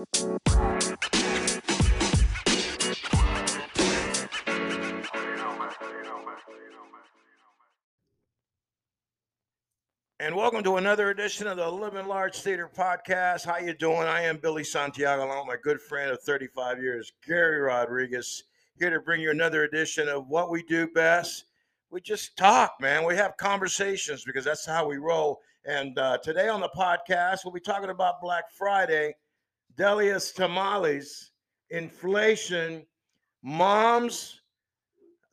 And welcome to another edition of the Living Large Theater Podcast. How you doing? I am Billy Santiago, along with my good friend of 35 years, Gary Rodriguez, here to bring you another edition of what we do best. We just talk, man. We have conversations because that's how we roll. And uh, today on the podcast, we'll be talking about Black Friday, Delia's tamales, inflation, moms,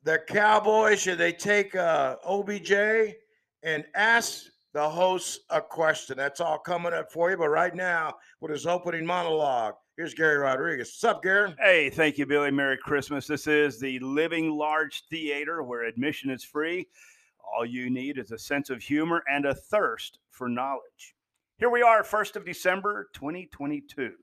the Cowboys. Should they take uh, OBJ and ask the host a question. That's all coming up for you. But right now, with his opening monologue, here's Gary Rodriguez. What's up, Gary? Hey, thank you, Billy. Merry Christmas. This is the Living Large Theater where admission is free. All you need is a sense of humor and a thirst for knowledge. Here we are, 1st of December, 2022.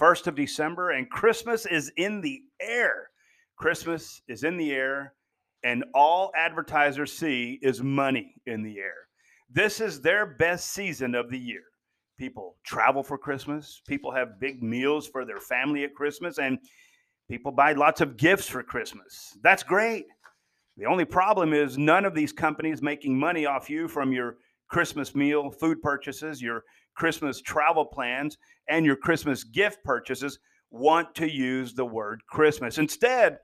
1st of December, and Christmas is in the air. Christmas is in the air, and all advertisers see is money in the air. This is their best season of the year. People travel for Christmas, people have big meals for their family at Christmas, and people buy lots of gifts for Christmas. That's great. The only problem is none of these companies making money off you from your Christmas meal, food purchases, your Christmas travel plans, and your Christmas gift purchases want to use the word Christmas. Instead,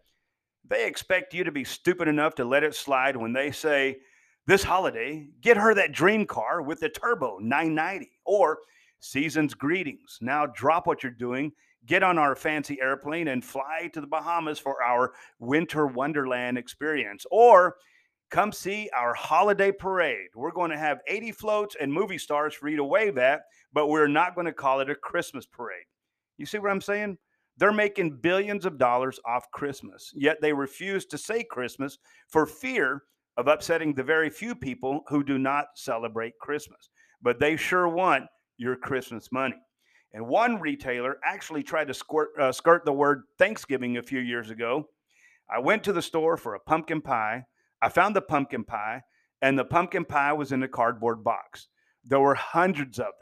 they expect you to be stupid enough to let it slide when they say, this holiday, get her that dream car with the turbo 990 or season's greetings. Now drop what you're doing, get on our fancy airplane and fly to the Bahamas for our winter wonderland experience or come see our holiday parade. We're going to have 80 floats and movie stars for you to wave at, but we're not going to call it a Christmas parade. You see what I'm saying? They're making billions of dollars off Christmas, yet they refuse to say Christmas for fear of upsetting the very few people who do not celebrate Christmas, but they sure want your Christmas money. And one retailer actually tried to squirt, uh, skirt the word Thanksgiving a few years ago. I went to the store for a pumpkin pie. I found the pumpkin pie, and the pumpkin pie was in a cardboard box. There were hundreds of them.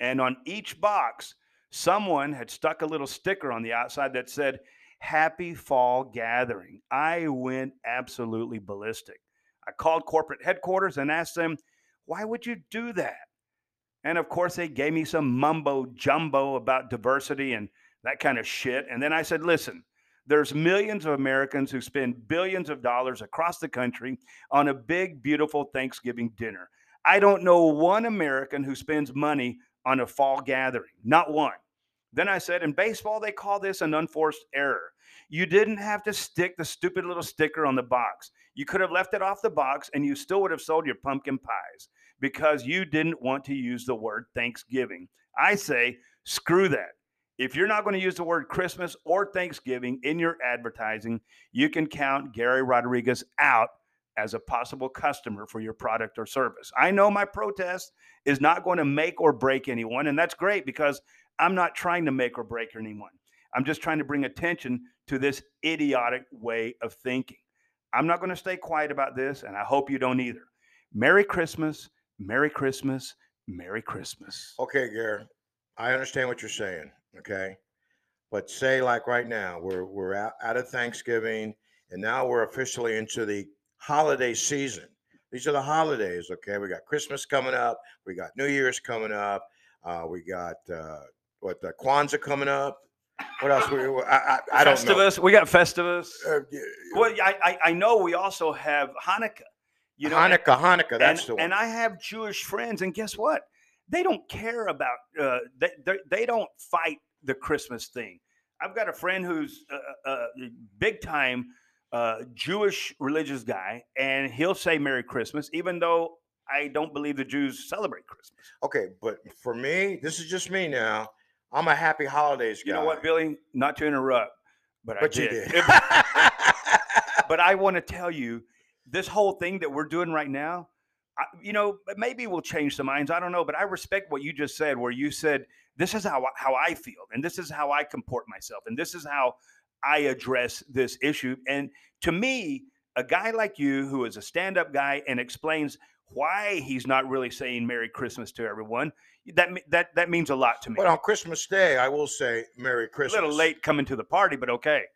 And on each box, someone had stuck a little sticker on the outside that said, Happy Fall Gathering. I went absolutely ballistic. I called corporate headquarters and asked them, why would you do that? And of course, they gave me some mumbo jumbo about diversity and that kind of shit. And then I said, listen, there's millions of Americans who spend billions of dollars across the country on a big, beautiful Thanksgiving dinner. I don't know one American who spends money on a fall gathering, not one. Then I said, in baseball, they call this an unforced error. You didn't have to stick the stupid little sticker on the box. You could have left it off the box and you still would have sold your pumpkin pies because you didn't want to use the word Thanksgiving. I say, screw that. If you're not going to use the word Christmas or Thanksgiving in your advertising, you can count Gary Rodriguez out as a possible customer for your product or service. I know my protest is not going to make or break anyone, and that's great because I'm not trying to make or break anyone. I'm just trying to bring attention to this idiotic way of thinking. I'm not going to stay quiet about this, and I hope you don't either. Merry Christmas, Merry Christmas, Merry Christmas. Okay, Gary, I understand what you're saying. Okay, but say like right now, we're we're out, out of Thanksgiving, and now we're officially into the holiday season. These are the holidays. Okay, we got Christmas coming up, we got New Year's coming up, uh, we got uh, what the Kwanzaa coming up. What else? We, I, I, I don't know. Festivus. We got Festivus. Uh, Well, I, I know we also have Hanukkah. You know, and- Hanukkah, Hanukkah. That's and, the one. and I have Jewish friends, and guess what? They don't care about. Uh, they, they they don't fight the Christmas thing. I've got a friend who's a, a, big time uh, Jewish religious guy, and he'll say Merry Christmas, even though I don't believe the Jews celebrate Christmas. okay, but for me, this is just me now. I'm a happy holidays guy. You know what, Billy? Not to interrupt, but, But I you did. did. but I want to tell you, this whole thing that we're doing right now, I, you know, maybe we'll change some minds. I don't know, but I respect what you just said, where you said this is how I- how I feel, and this is how I comport myself, and this is how I address this issue. And to me, a guy like you, who is a stand-up guy and explains why he's not really saying Merry Christmas to everyone. That that that means a lot to me. But on Christmas Day, I will say Merry Christmas. a little late coming to the party, but okay.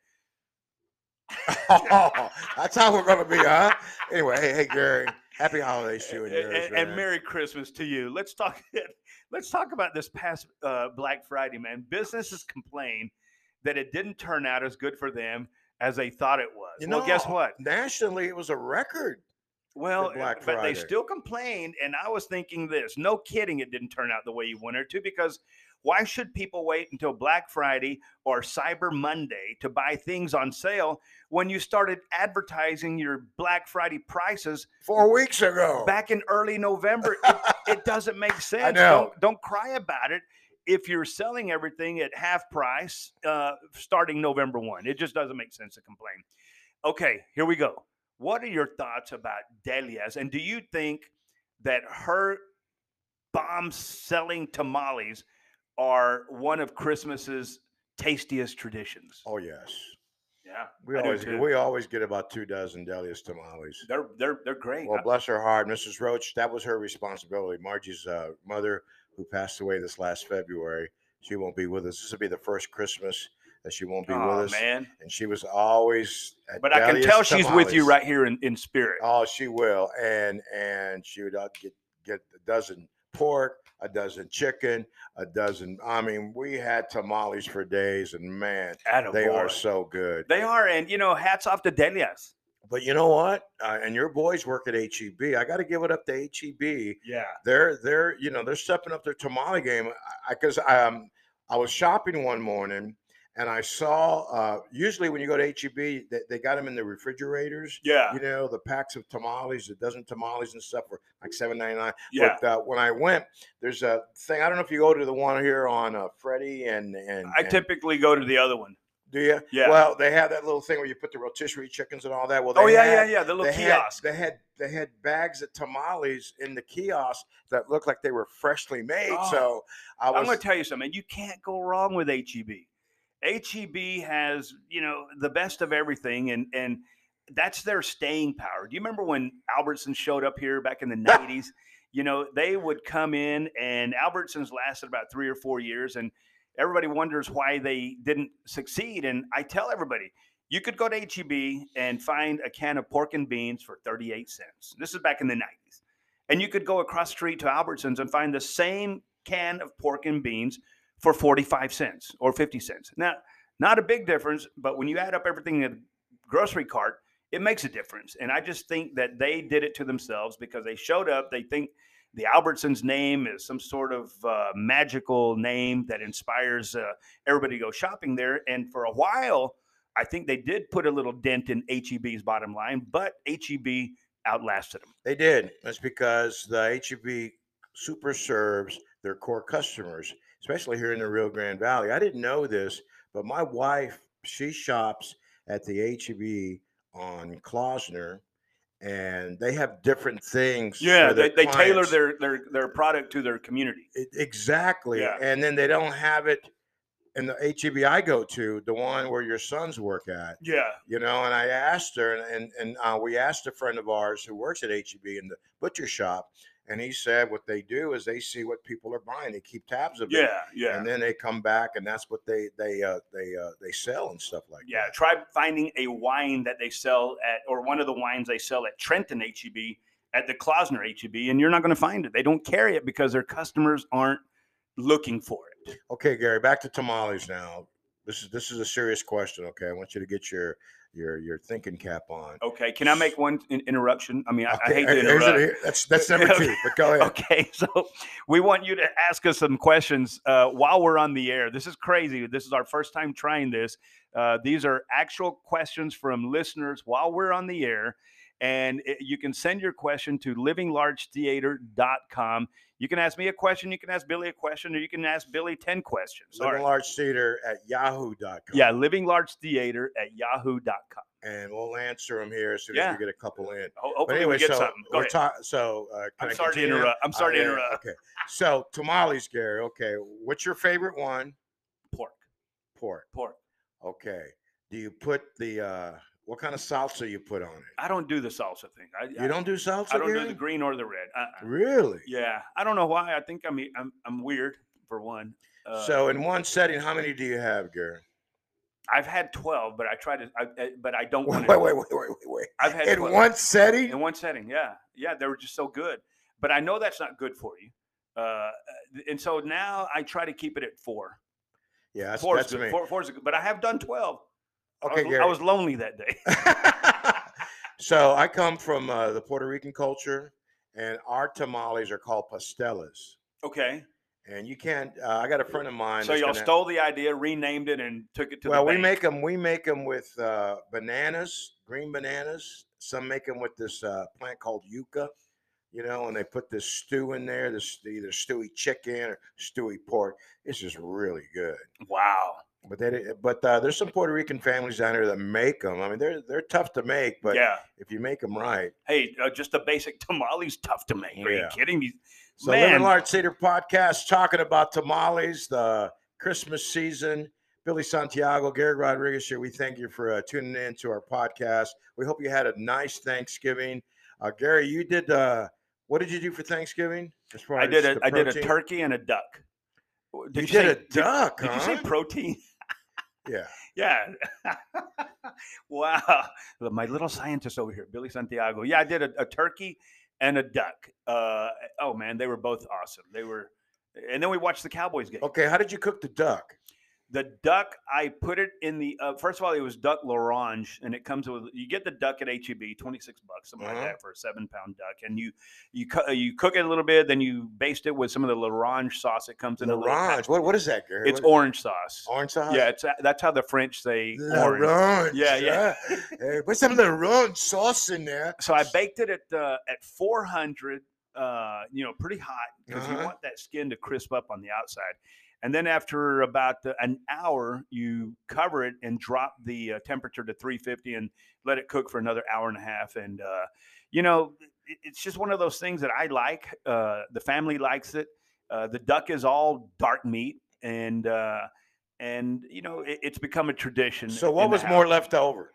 Oh, that's how we're gonna be, huh? Anyway, hey, hey Gary, happy holidays to you and yours, and- and. Merry Christmas to you. Let's talk. Let's talk about this past uh, Black Friday, man. Businesses complain that it didn't turn out as good for them as they thought it was. You well, guess what? Nationally, it was a record. Well, uh, but they still complained, and I was thinking this: no kidding, it didn't turn out the way you wanted it to. Because why should people wait until Black Friday or Cyber Monday to buy things on sale when you started advertising your Black Friday prices Four weeks ago. back in early November? It, it doesn't make sense. I know. Don't, don't cry about it. If you're selling everything at half price uh, starting November 1, it just doesn't make sense to complain. Okay, here we go. What are your thoughts about Delia's? And do you think that her bomb selling tamales are one of Christmas's tastiest traditions? oh yes, Yeah, we I always we always get about two dozen Delia's tamales. they're they're they're great. Well, bless her heart, Mrs. Roach. That was her responsibility. Margie's uh, mother, who passed away this last February, she won't be with us. This will be the first Christmas that she won't be Aw, with us. man. And she was always. But I can tell she's with you right here in, in spirit. Oh, she will, and and she would uh, get get a dozen pork, a dozen chicken, a dozen. I mean, we had tamales for days, and man, they are so good. They are, and you know, hats off to Delia's. But you know what? Uh, and your boys work at HEB. I got to give it up to HEB. Yeah. They're they're you know they're stepping up their tamale game. Because I, um I was shopping one morning and I saw uh, usually when you go to HEB they, they got them in the refrigerators. Yeah. You know the packs of tamales, a dozen tamales and stuff for like seven ninety nine. Yeah. But uh, when I went, there's a thing. I don't know if you go to the one here on uh, Freddie and and I and- typically go to the other one. do you? Yeah. Well, they have that little thing where you put the rotisserie chickens and all that. Well, they oh yeah, had, yeah, yeah. The little they had, kiosk. they had they had bags of tamales in the kiosk that looked like they were freshly made. Oh. so I I'm was going to tell you something. You can't go wrong with HEB. HEB has, you know, the best of everything, and and that's their staying power. Do you remember when Albertson showed up here back in the '90s? You know, they would come in, and Albertsons lasted about three or four years, and everybody wonders why they didn't succeed. And I tell everybody, you could go to HEB and find a can of pork and beans for 38 cents. This is back in the 90s. And you could go across the street to Albertsons and find the same can of pork and beans for 45 cents or 50 cents. Now, not a big difference, but when you add up everything in the grocery cart, it makes a difference. And I just think that they did it to themselves because they showed up. They think the Albertsons name is some sort of uh, magical name that inspires uh, everybody to go shopping there. And for a while, I think they did put a little dent in HEB's bottom line, but HEB outlasted them. they did. That's because the HEB super serves their core customers, especially here in the Rio Grande Valley. I didn't know this, but my wife she shops at the HEB on Klausner. And they have different things. Yeah, for they, they tailor their, their their product to their community. E- exactly Yeah. and then they don't have it in the HEB I go to, the one where your sons work at, Yeah, you know. And I asked her, and and, and uh, we asked a friend of ours who works at HEB in the butcher shop, and he said what they do is they see what people are buying, they keep tabs of it, yeah, yeah. and then they come back, and that's what they they uh, they uh, they sell and stuff like Yeah, that. Yeah, try finding a wine that they sell at, or one of the wines they sell at Trenton HEB, at the Klausner HEB, and you're not going to find it. They don't carry it because their customers aren't looking for it. Okay, Gary, back to tamales now. This is this is a serious question. Okay, I want you to get your your your thinking cap on. Okay, can I make one in- interruption? I mean, I, I hate to here's it interrupt. That's that's number two. But go ahead. Okay, so we want you to ask us some questions uh, while we're on the air. This is crazy. This is our first time trying this. Uh, these are actual questions from listeners while we're on the air. And it- you can send your question to livinglargetheater.com. You can ask me a question, you can ask Billy a question, or you can ask Billy 10 questions. Living right. Large Theater at yahoo.com. Yeah, livinglargetheater at yahoo.com. And we'll answer them here as soon Yeah. as we get a couple in. Ho- Hopefully, anyway, we get so something. Go we're ahead. talking. So uh, I'm I sorry to interrupt. I'm sorry Uh, to interrupt. Okay. So tamales, Gary. Okay. What's your favorite one? Pork. Pork. Pork. Okay. Do you put the uh, What kind of salsa you put on it? I don't do the salsa thing. I, You don't do salsa? I, I don't do the green or the red. Uh-uh. Really? Yeah, I don't know why. I think I'm I'm I'm weird for one. Uh, so in one setting, how many do you have, Gary? I've had twelve, but I try to. I, I- but I don't Wait, want wait, to. wait, wait, wait, wait, wait. I've had In 12 one setting? in one setting. Yeah, yeah, they were just so good. But I know that's not good for you. Uh, and so now I try to keep it at four. Yeah, that's, Four is that's good. Four, four is good. But I have done twelve. I Okay, was, Gary. I was lonely that day. so I come from uh, the Puerto Rican culture, and our tamales are called pastelas. Okay. And you can't. Uh, I got a friend of mine. So y'all gonna- stole the idea, renamed it, and took it to well, the we bank. make them. We make them with uh, bananas, green bananas. Some make them with this uh, plant called yuca you know, and they put this stew in there. This either stewy chicken or stewy pork. It's just really good. Wow. But they, but uh, there's some Puerto Rican families down here that make them. I mean, they're they're tough to make, but yeah. if you make them right. Hey, uh, just a basic tamale's tough to make. Are you kidding me? So Man. Living Large Theater podcast talking about tamales, the Christmas season. Billy Santiago, Gary Rodriguez here. We thank you for uh, tuning in to our podcast. We hope you had a nice Thanksgiving. Uh, Gary, you did. Uh, what did you do for Thanksgiving? I did a I did a turkey and a duck. Did You, say- did a duck, Did, huh? you say protein? Yeah. Yeah. wow. My little scientist over here, Billy Santiago. Yeah, I did a, a turkey and a duck. Uh, oh man, they were both awesome. They were, and then we watched the Cowboys game. Okay. How did you cook the duck? The duck, I put it in the. Uh, first of all, it was duck l'orange, and it comes with. You get the duck at HEB, twenty six bucks, something Uh-huh. like that, for a seven pound duck, and you you cu- you cook it a little bit, then you baste it with some of the l'orange sauce that comes in. L'orange. What, what is that, Gary? It's What- orange sauce. orange sauce. Yeah, it's that's how the French say orange. L'orange. Yeah, yeah. Hey, put some l'orange sauce in there. So I baked it at uh, at 400, uh, you know, pretty hot because you Uh-huh. want that skin to crisp up on the outside. And then after about an hour, you cover it and drop the uh, temperature to 350 and let it cook for another hour and a half. And uh, you know, it, it's just one of those things that I like. Uh, the family likes it. Uh, the duck is all dark meat, and uh, and you know, it, it's become a tradition. So what was more left over?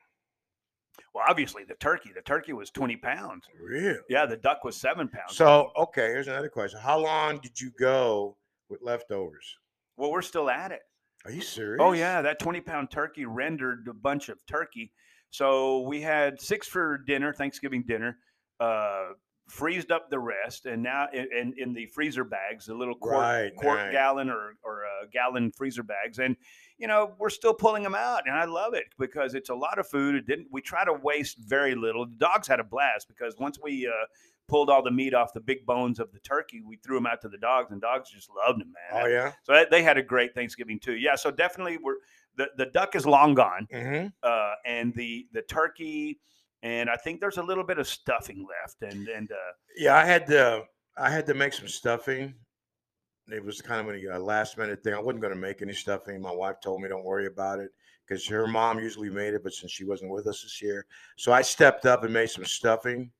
Well, obviously the turkey. The turkey was 20 pounds. Really? Yeah, the duck was seven pounds. So okay, here's another question. How long did you go with leftovers? Well, we're still at it. Are you serious? Oh yeah, that 20 pound turkey rendered a bunch of turkey. So we had six for dinner, Thanksgiving dinner. Uh, freezed up the rest, and now in, in, in the freezer bags, the little quart, Right, quart right. gallon or or uh, gallon freezer bags, and you know we're still pulling them out, and I love it because it's a lot of food. It didn't. We try to waste very little. The dogs had a blast because once we uh, pulled all the meat off the big bones of the turkey, we threw them out to the dogs, and dogs just loved them, man. Oh yeah. So that- they had a great Thanksgiving too. Yeah, so definitely we're the, the duck is long gone, Mm-hmm. uh, and the the turkey, and I think there's a little bit of stuffing left, and and uh, Yeah, I had to. I had to make some stuffing. It was kind of a last minute thing. I wasn't going to make any stuffing. My wife told me, "Don't worry about it," because her mom usually made it, but since she wasn't with us this year, so I stepped up and made some stuffing.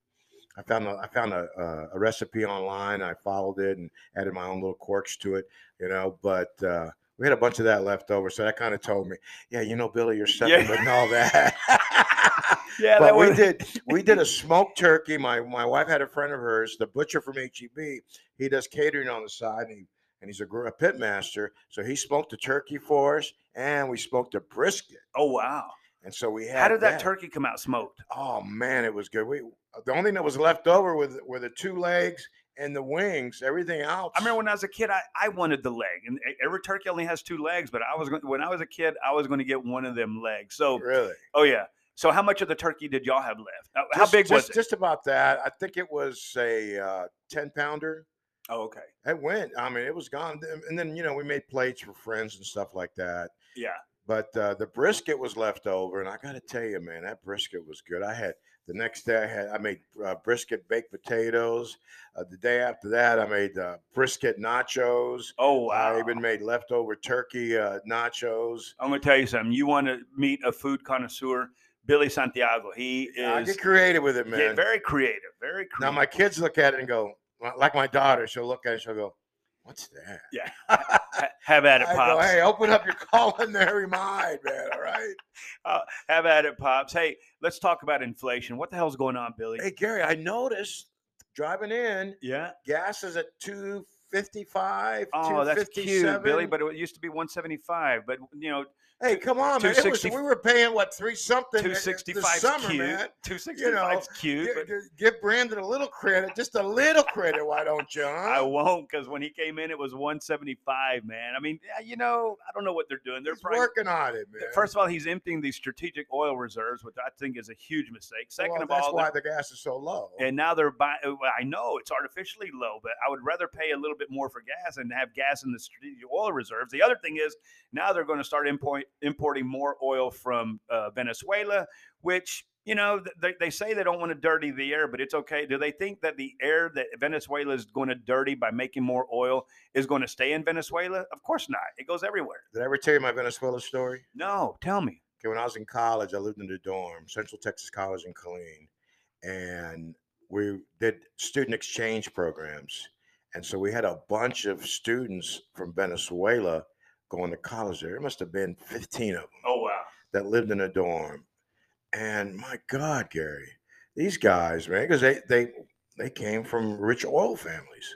I found a, I found a, a, a recipe online. I followed it and added my own little quirks to it, you know. But uh, we had a bunch of that left over, so that kind of told me, yeah, you know, Billy, you're stuffing, Yeah. but and all that. yeah, but that we did we did a smoked turkey. My my wife had a friend of hers, the butcher from HEB. He does catering on the side, and, he, and he's a, a pit master. So he smoked the turkey for us, and we smoked a brisket. Oh wow! And so we had. How did that turkey come out smoked? Oh man, it was good. We the only thing that was left over with were the two legs and the wings. Everything else. I remember when I was a kid, I, I wanted the leg, and every turkey only has two legs. But I was going when I was a kid, I was going to get one of them legs. So really. oh yeah. So how much of the turkey did y'all have left? Uh, How Just- big was just, it? Just about that. I think it was a uh, ten pounder. oh okay. It went. I mean, it was gone. And then you know we made plates for friends and stuff like that. Yeah. But uh, the brisket was left over, and I got to tell you, man, that brisket was good. I had the next day I had I made uh, brisket baked potatoes. Uh, the day after that, I made uh, brisket nachos. Oh wow. I even made leftover turkey uh, nachos. I'm going to tell you something. You want to meet a food connoisseur, Billy Santiago. He I is get creative with it, yeah, man. very creative. Very creative. now my kids look at it and go, like my daughter, she'll look at it, she'll go, What's that? Yeah. Ha- have at it, I go, pops. hey, open up your culinary mind, man. All right. Uh, have at it, pops. Hey, let's talk about inflation. What the hell's going on, Billy? Hey, Gary, I noticed driving in, Yeah. gas is at 255, Oh, that's cute, Billy. But it used to be 175. But you know, Hey, come on, man. Was, we were paying what three something Two sixty five this summer, cute. man. Two sixty five's cute. Give, But give- give Brandon a little credit, just a little credit. Why don't you? I won't because when he came in, it was 175, man. I mean, yeah, you know, I don't know what they're doing. They're He's probably, working on it, man. First of all, he's emptying these strategic oil reserves, which I think is a huge mistake. Second well, of that's all, why the gas is so low. and now they're buying. I know it's artificially low, but I would rather pay a little bit more for gas and have gas in the strategic oil reserves. The other thing is now they're going to start import, importing more oil from uh, Venezuela, which you know they, they say they don't want to dirty the air, but it's okay. Do they think that the air that Venezuela is going to dirty by making more oil is going to stay in Venezuela? Of course not. It goes everywhere. Did I ever tell you my Venezuela story? No, tell me. Okay, when I was in college, I lived in the dorm, Central Texas College in Killeen, and we did student exchange programs. And so we had a bunch of students from Venezuela going to college there. It must have been 15 of them Oh wow. that lived in a dorm. And my God, Gary, these guys, man, because they they they came from rich oil families.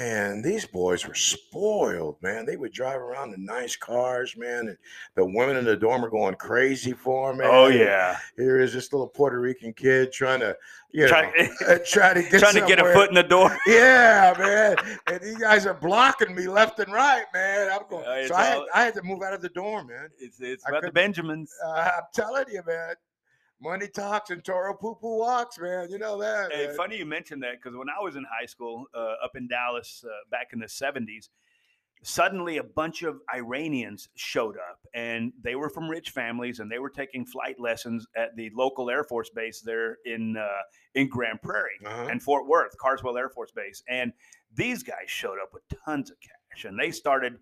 And these boys were spoiled, man. They would drive around in nice cars, man. And the women in the dorm are going crazy for man. Oh And yeah. Here is this little Puerto Rican kid trying to, you know, Try- uh, try to get Trying to get a foot in the door. Yeah, man. And these guys are blocking me left and right, man. I'm going. Uh, so I had, all- I had to move out of the dorm, man. It's it's I about the Benjamins. Uh, I'm telling you, man. Money talks and Toro poo poo walks, man. You know that. Hey, man. funny you mentioned that because when I was in high school uh, up in Dallas uh, back in the 70s, suddenly a bunch of Iranians showed up and they were from rich families and they were taking flight lessons at the local Air Force base there in uh, in Grand Prairie Uh-huh. and Fort Worth, Carswell Air Force Base. And these guys showed up with tons of cash and they started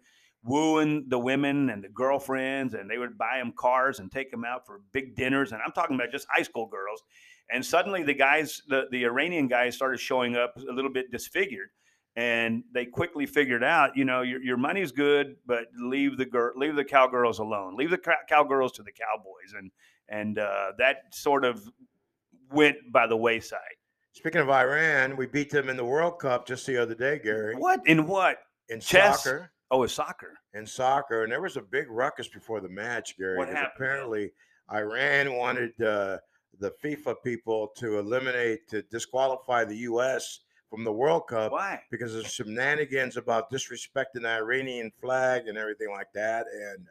wooing the women and the girlfriends and they would buy them cars and take them out for big dinners and i'm talking about just high school girls and suddenly the guys the, the iranian guys started showing up a little bit disfigured and they quickly figured out you know your, your money's good but leave the girl leave the cowgirls alone leave the cowgirls to the cowboys and and uh, that sort of went by the wayside Speaking of Iran, we beat them in the World Cup just the other day, Gary. what in what In Chess? soccer. Oh it's soccer In soccer, and there was a big ruckus before the match, Gary. What happened, Apparently, Iran wanted uh, the FIFA people to eliminate to disqualify the U.S. from the World Cup why because of shenanigans about disrespecting the Iranian flag and everything like that. And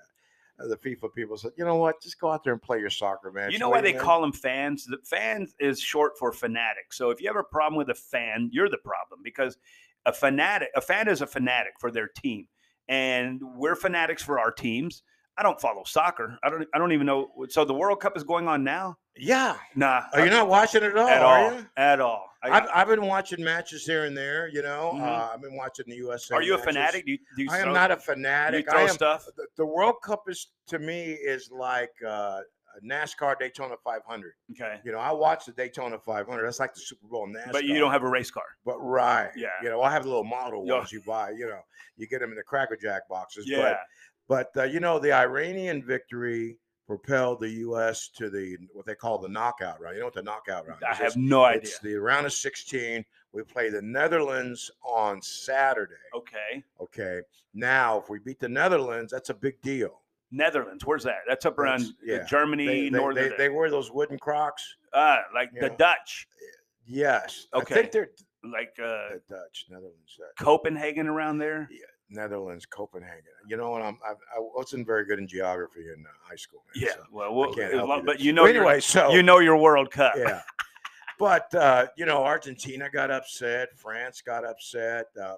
uh, the FIFA people said, you know what, just go out there and play your soccer match. You know why they call them fans? The fans is short for fanatic. So if you have a problem with a fan, you're the problem because a fanatic, a fan is a fanatic for their team, and we're fanatics for our teams. I don't follow soccer. I don't. I don't even know. So the World Cup is going on now. Yeah. Nah, Are you not watching it at all? at are all? you? At all. I- I've, I've been watching matches here and there. You know, Mhm. uh, I've been watching the USA. are you a fanatic? Do you, do you I am not a do fanatic. You throw I am, stuff. the, the World Cup is to me is like uh, NASCAR Daytona 500. Okay, You know, I watch the Daytona 500. That's like the Super Bowl NASCAR. but you don't have a race car. But right, Yeah. You know, I have the little model ones you buy. You know, you get them in the Cracker Jack boxes. Yeah. But but uh, you know, the Iranian victory propelled the U.S. to the what they call the knockout round. You know what the knockout round I is? have It's- no idea. It's the round of 16. We play the Netherlands on Saturday. Okay, Okay. Now, if we beat the Netherlands, that's a big deal. Netherlands. Where's that? That's up around yeah. Germany, They, they, northern. they, they wear those wooden Crocs. ah, like the Yeah. Dutch, Yes. Okay. I think they're like uh, the Dutch, Netherlands, Copenhagen around there. Yeah. Netherlands, Copenhagen. You know what? I'm, I, I wasn't very good in geography in uh, high school. man, Yeah, so well, we'll can't help long- you but you know, your- anyway, so you know your World Cup. yeah. But uh, you know, Argentina got upset. France got upset. Uh,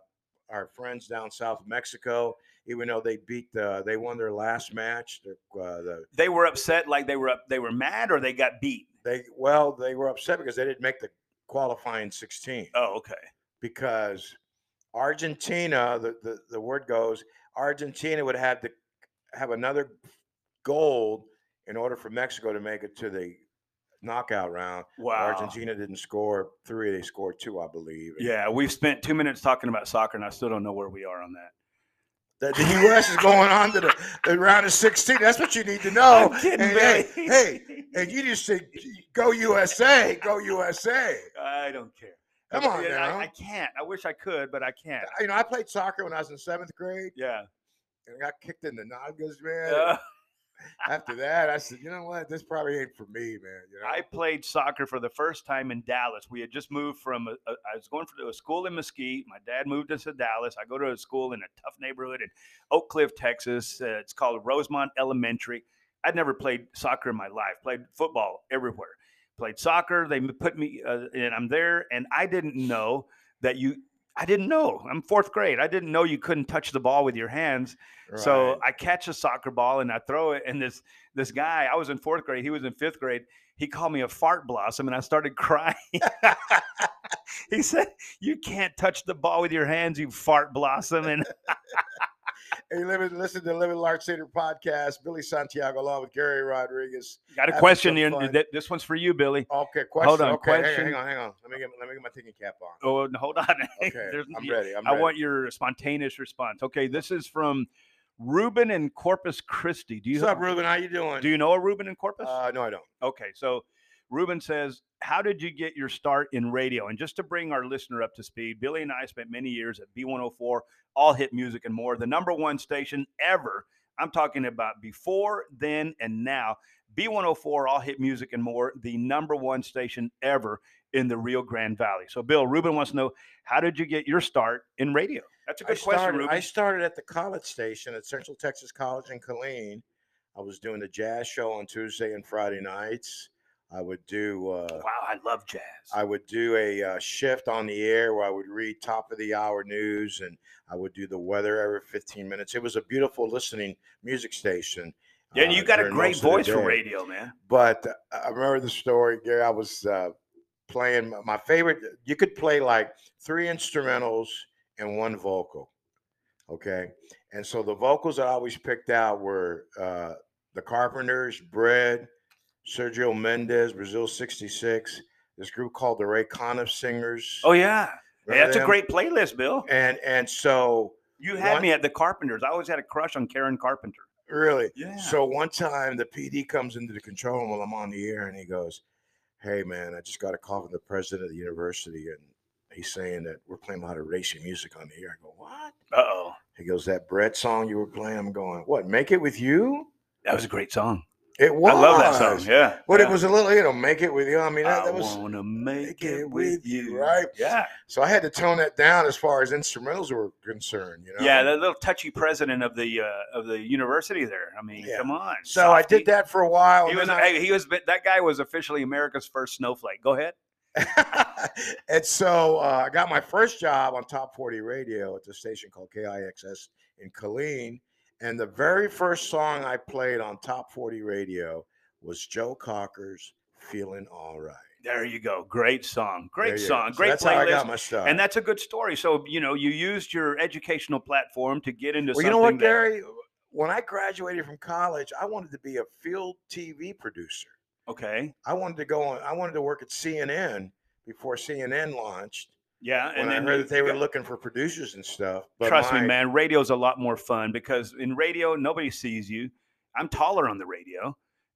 our friends down south of Mexico, even though they beat, the, they won their last match. The, uh, the They were upset, like they were up, they were mad, or they got beat. they well, they were upset because they didn't make the qualifying 16 Oh, okay. because Argentina, the, the, the word goes, Argentina would have to have another gold in order for Mexico to make it to the knockout round. Wow. Argentina didn't score three; they scored two, I believe. Yeah, we've spent two minutes talking about soccer, and I still don't know where we are on that. The, the U.S. is going on to the, the round of 16. That's what you need to know. I'm kidding, And hey, hey, and you just say, "Go USA, go USA." I don't care. Come on I, now. I can't. I wish I could, but I can't. You know, I played soccer when I was in seventh grade, Yeah. and I got kicked in the noggins, man. Uh, After that, I said, "You know what? This probably ain't for me, man." You know? I played soccer for the first time in Dallas. We had just moved from, a, a, I was going to a school in Mesquite. My dad moved us to Dallas. I go to a school in a tough neighborhood in Oak Cliff, Texas. Uh, it's called Rosemont Elementary. I'd never played soccer in my life, played football everywhere. Played soccer. They put me, uh, and I'm there, and I didn't know that you, I didn't know. I'm fourth grade. I didn't know you couldn't touch the ball with your hands. So I catch a soccer ball and I throw it, and this this guy, I was in fourth grade, he was in fifth grade. He called me a fart blossom, and I started crying. he said, "You can't touch the ball with your hands, you fart blossom." And Hey, live, listen to the Living Large Theater podcast. Billy Santiago, along with Gary Rodriguez. got a Having question here. This one's for you, Billy. Okay, question. on, okay, hang- question. Hang, on, hang on. Let me get let me get my thinking cap on. Oh, no, hold on. Okay, I'm ready. I'm I ready. want your spontaneous response. Okay, this is from Ruben in Corpus Christi. Do you What's up, Ruben? How you doing? do you know a Ruben in Corpus? Uh, no, I don't. Okay, so Ruben says, How did you get your start in radio? And just to bring our listener up to speed, Billy and I spent many years at B104, All Hit Music and More, the number one station ever. I'm talking about before, then, and now. B104, All Hit Music and More, the number one station ever in the Rio Grande Valley. So, Bill, Ruben wants to know, How did you get your start in radio? That's a good question, started, Ruben. I started at the college station at Central Texas College in Killeen. I was doing the jazz show on Tuesday and Friday nights. I would do uh, wow, I love jazz. I would do a uh, shift on the air where I would read top of the hour news and I would do the weather every 15 minutes. It was a beautiful listening music station. yeah, and you uh, got a great most of the voice for radio, man. But uh, I remember the story, Gary. I was uh, playing my- my favorite. You could play like three instrumentals and one vocal. Okay. And so the vocals I always picked out were uh, the Carpenters, Bread, Sergio Mendes, Brazil 66, this group called the Ray Conniff Singers. Oh, yeah. Remember that's a great playlist, Bill. And and so You had One- me at the Carpenters. I always had a crush on Karen Carpenter. really, Yeah. So one time the PD comes into the control room while I'm on the air and he goes, Hey man, I just got a call from the president of the university and he's saying that we're playing a lot of racy music on the air. I go, What? Uh oh. He goes, That Bread song you were playing? I'm going, What, make it with you? That was a great song. It was. I love that song. Yeah. But yeah. it was a little, you know, make it with you. I mean, that, I that was wanna make make it it with you, right? Yeah. so I had to tone that down as far as instrumentals were concerned, you know. Yeah, that little touchy president of the uh, of the university there. I mean, Yeah. come on. so I did that for a while. He was I- he was that guy was officially America's first snowflake. Go ahead. and so uh, I got my first job on Top 40 Radio at the station called KIXS in Killeen. And the very first song I played on Top 40 Radio was Joe Cocker's Feeling All Right. There you go. Great song. Great song. So Great that's how I got my start. and that's a good story. So you know, you used your educational platform to get into well, you know what, that- Gary? When I graduated from college, I wanted to be a field TV producer. Okay. I wanted to go on, I wanted to work at CNN before CNN launched. Yeah. I then heard that they were looking for producers and stuff. But Trust me, my- man, radio's a lot more fun because in radio, nobody sees you. I'm taller on the radio.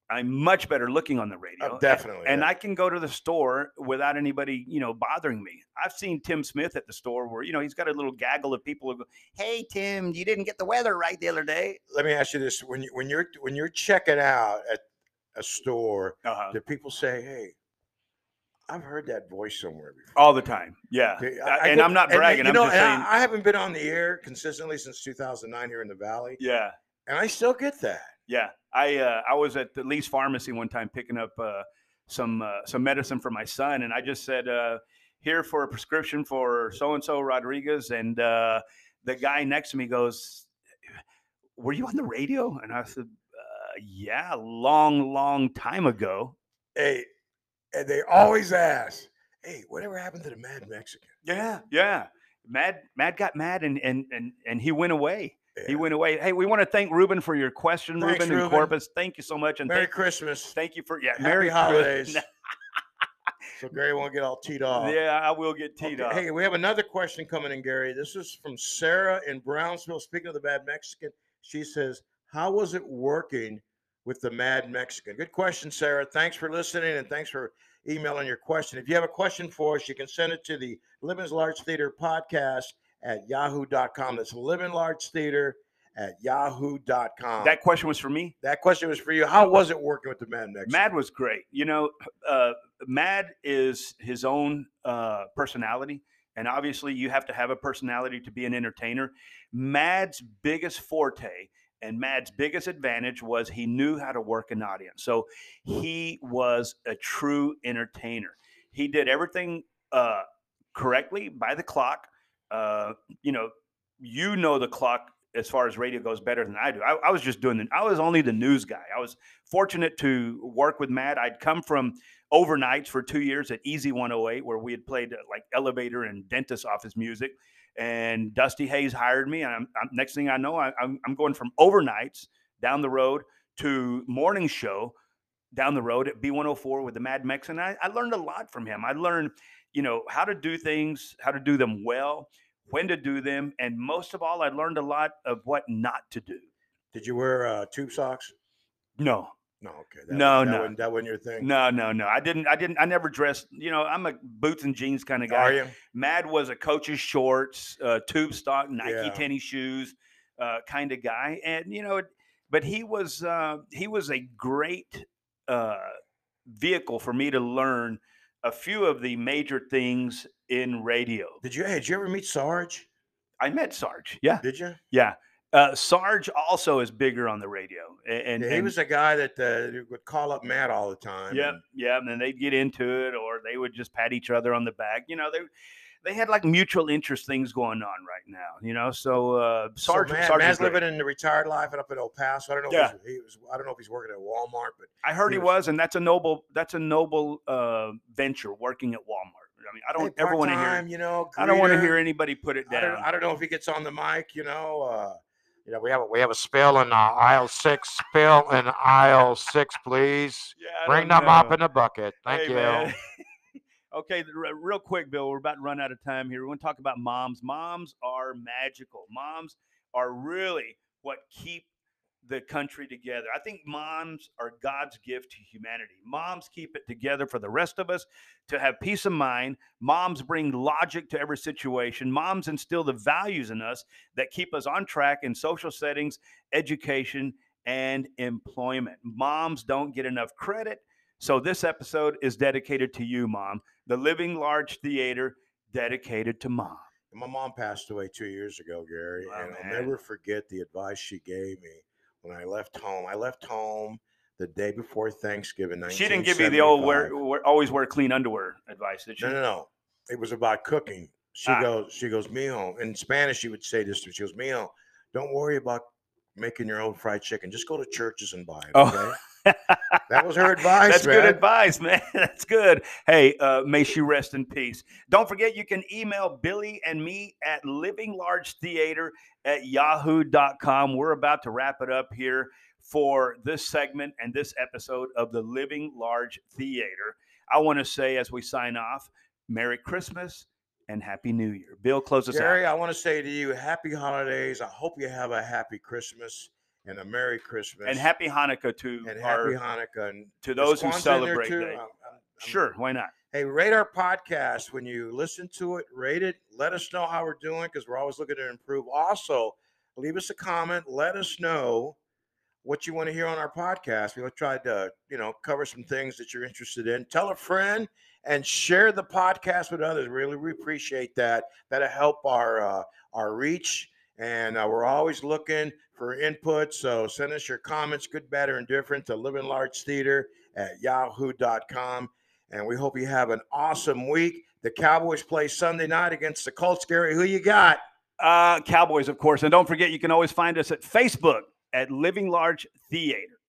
I'm much better looking on the radio. Uh, definitely. And yeah. I can go to the store without anybody, you know, bothering me. I've seen Tim Smith at the store where, you know, he's got a little gaggle of people who go, Hey Tim, you didn't get the weather right the other day. let me ask you this: when you when you're when you're checking out at a store, Uh-huh. do people say, "Hey, I've heard that voice somewhere before"? All the time. Yeah. Okay, I- I and I'm not and, bragging. You I'm know, just saying. I, I haven't been on the air consistently since 2009 here in the Valley, yeah. and I still get that. Yeah, I uh, I was at the Lee's Pharmacy one time picking up uh, some uh, some medicine for my son, and I just said, uh, "Here for a prescription for so and so Rodriguez," and uh, the guy next to me goes, "Were you on the radio?" And I said, uh, "Yeah, long, long time ago." Hey, and they always ask, "Hey, whatever happened to the Mad Mexican?" Yeah, yeah. Mad Mad got mad, and and and and he went away. He went away. Hey, we want to thank Ruben for your question, Thanks, Ruben Ruben. Corpus. Thank you so much, and Merry thank, Christmas. thank you for yeah, Happy Merry holidays. So Gary won't get all teed off. Yeah, I will get teed Okay, up. Hey, we have another question coming in, Gary. This is from Sarah in Brownsville. Speaking of the Mad Mexican, she says, How was it working with the Mad Mexican? Good question, Sarah. Thanks for listening and thanks for emailing your question. If you have a question for us, you can send it to the Living Large Theater podcast at yahoo.com. That's Living Large Theater at yahoo.com. That question was for me. that question was for you. How was it working with the Mad Mexican? Mad was great. You know, uh, Mad is his own uh, personality. And obviously, you have to have a personality to be an entertainer. Mad's biggest forte and Mad's biggest advantage was he knew how to work an audience. So he was a true entertainer. He did everything uh, correctly by the clock. Uh, you know, you know the clock as far as radio goes better than I do. I, I was just doing the, I was only the news guy. I was fortunate to work with Mad. I'd come from overnights for two years at Easy 108, where we had played uh, like elevator and dentist office music. And Dusty Hayes hired me. And I'm, I'm, next thing I know, I, I'm, I'm going from overnights down the road to morning show down the road at B104 with the Mad Mex. And I, I learned a lot from him. I learned, you know, how to do things, how to do them well, when to do them. And most of all, I learned a lot of what not to do. Did you wear uh, tube socks? No, No, okay. No, that no. Wasn't, that wasn't your thing. no, no, no. I didn't, I didn't, I never dressed, you know, I'm a boots and jeans kind of guy. Are you? Mad was a coach's shorts, uh, tube stock, Nike Yeah. tennis shoes, uh, kind of guy, and you know, but he was uh, he was a great uh, vehicle for me to learn a few of the major things in radio. Did you? Hey, did you ever meet Sarge? I met Sarge, yeah, Did you? yeah. Uh, Sarge also is bigger on the radio, a- and, Yeah, he and- was a guy that uh, would call up Mad all the time. Yeah, and- yep. And then they'd get into it, or they would just pat each other on the back. You know, they they had like mutual interest things going on right now. You know, so uh, So Sarge, Mad, Sarge is Mad's great. living in the retired life and up in El Paso. I don't know. Yeah. If he's, he was. I don't know if he's working at Walmart, but I heard he was- was, and that's a noble that's a noble uh, venture working at Walmart. I mean, I don't hey, ever want to hear. You know, I don't want to hear anybody put it I don't, down. I don't know if he gets on the mic. You know. Uh, You know, we have a, we have a spill in uh, aisle six. Spill in aisle six, please. Yeah, Bring the mop in the bucket. Thank Hey, you. okay, real quick, Bill. We're about to run out of time here. We want to talk about moms. Moms are magical. Moms are really what keep the country together. I think moms are God's gift to humanity. Moms keep it together for the rest of us to have peace of mind. Moms bring logic to every situation. Moms instill the values in us that keep us on track in social settings, education, and employment. Moms don't get enough credit. So this episode is dedicated to you, Mom. The Living Large Theater dedicated to Mom. my mom passed away two years ago, Gary, and I'll never forget the advice she gave me when I left home. I left home the day before Thanksgiving. She didn't give me the old wear, wear always wear clean underwear advice, did she? No, no, no. It was about cooking. She Ah. goes, she goes, mijo. In Spanish, she would say this to me. She goes, mijo, don't worry about making your own fried chicken. Just go to Church's and buy it. Oh. That was her advice. That's good advice, man. That's good. Hey, uh, may she rest in peace. Don't forget, you can email Billy and me at livinglargetheater at yahoo.com. We're about to wrap it up here for this segment and this episode of the Living Large Theater. I want to say, as we sign off, Merry Christmas and Happy New Year. Bill, close us Gary, out. I want to say to you, happy holidays. I hope you have a happy Christmas and a Merry Christmas. And Happy Hanukkah to, and our, happy Hanukkah. And to those who Kwanzaa in there celebrate. too? I'm- I'm- I'm- Sure, why not? Hey, rate our podcast when you listen to it. Rate it. Let us know how we're doing because we're always looking to improve. Also, leave us a comment. Let us know what you want to hear on our podcast. We'll try to, you know, cover some things that you're interested in. Tell a friend and share the podcast with others. Really, we appreciate that. That'll help our uh, our reach. And uh, we're always looking for input. So send us your comments, good, bad, or indifferent, to Living Large Theater at yahoo.com. And we hope you have an awesome week. The Cowboys play Sunday night against the Colts. Gary, who you got? Uh, Cowboys, of course. And don't forget, you can always find us at Facebook at Living Large Theater.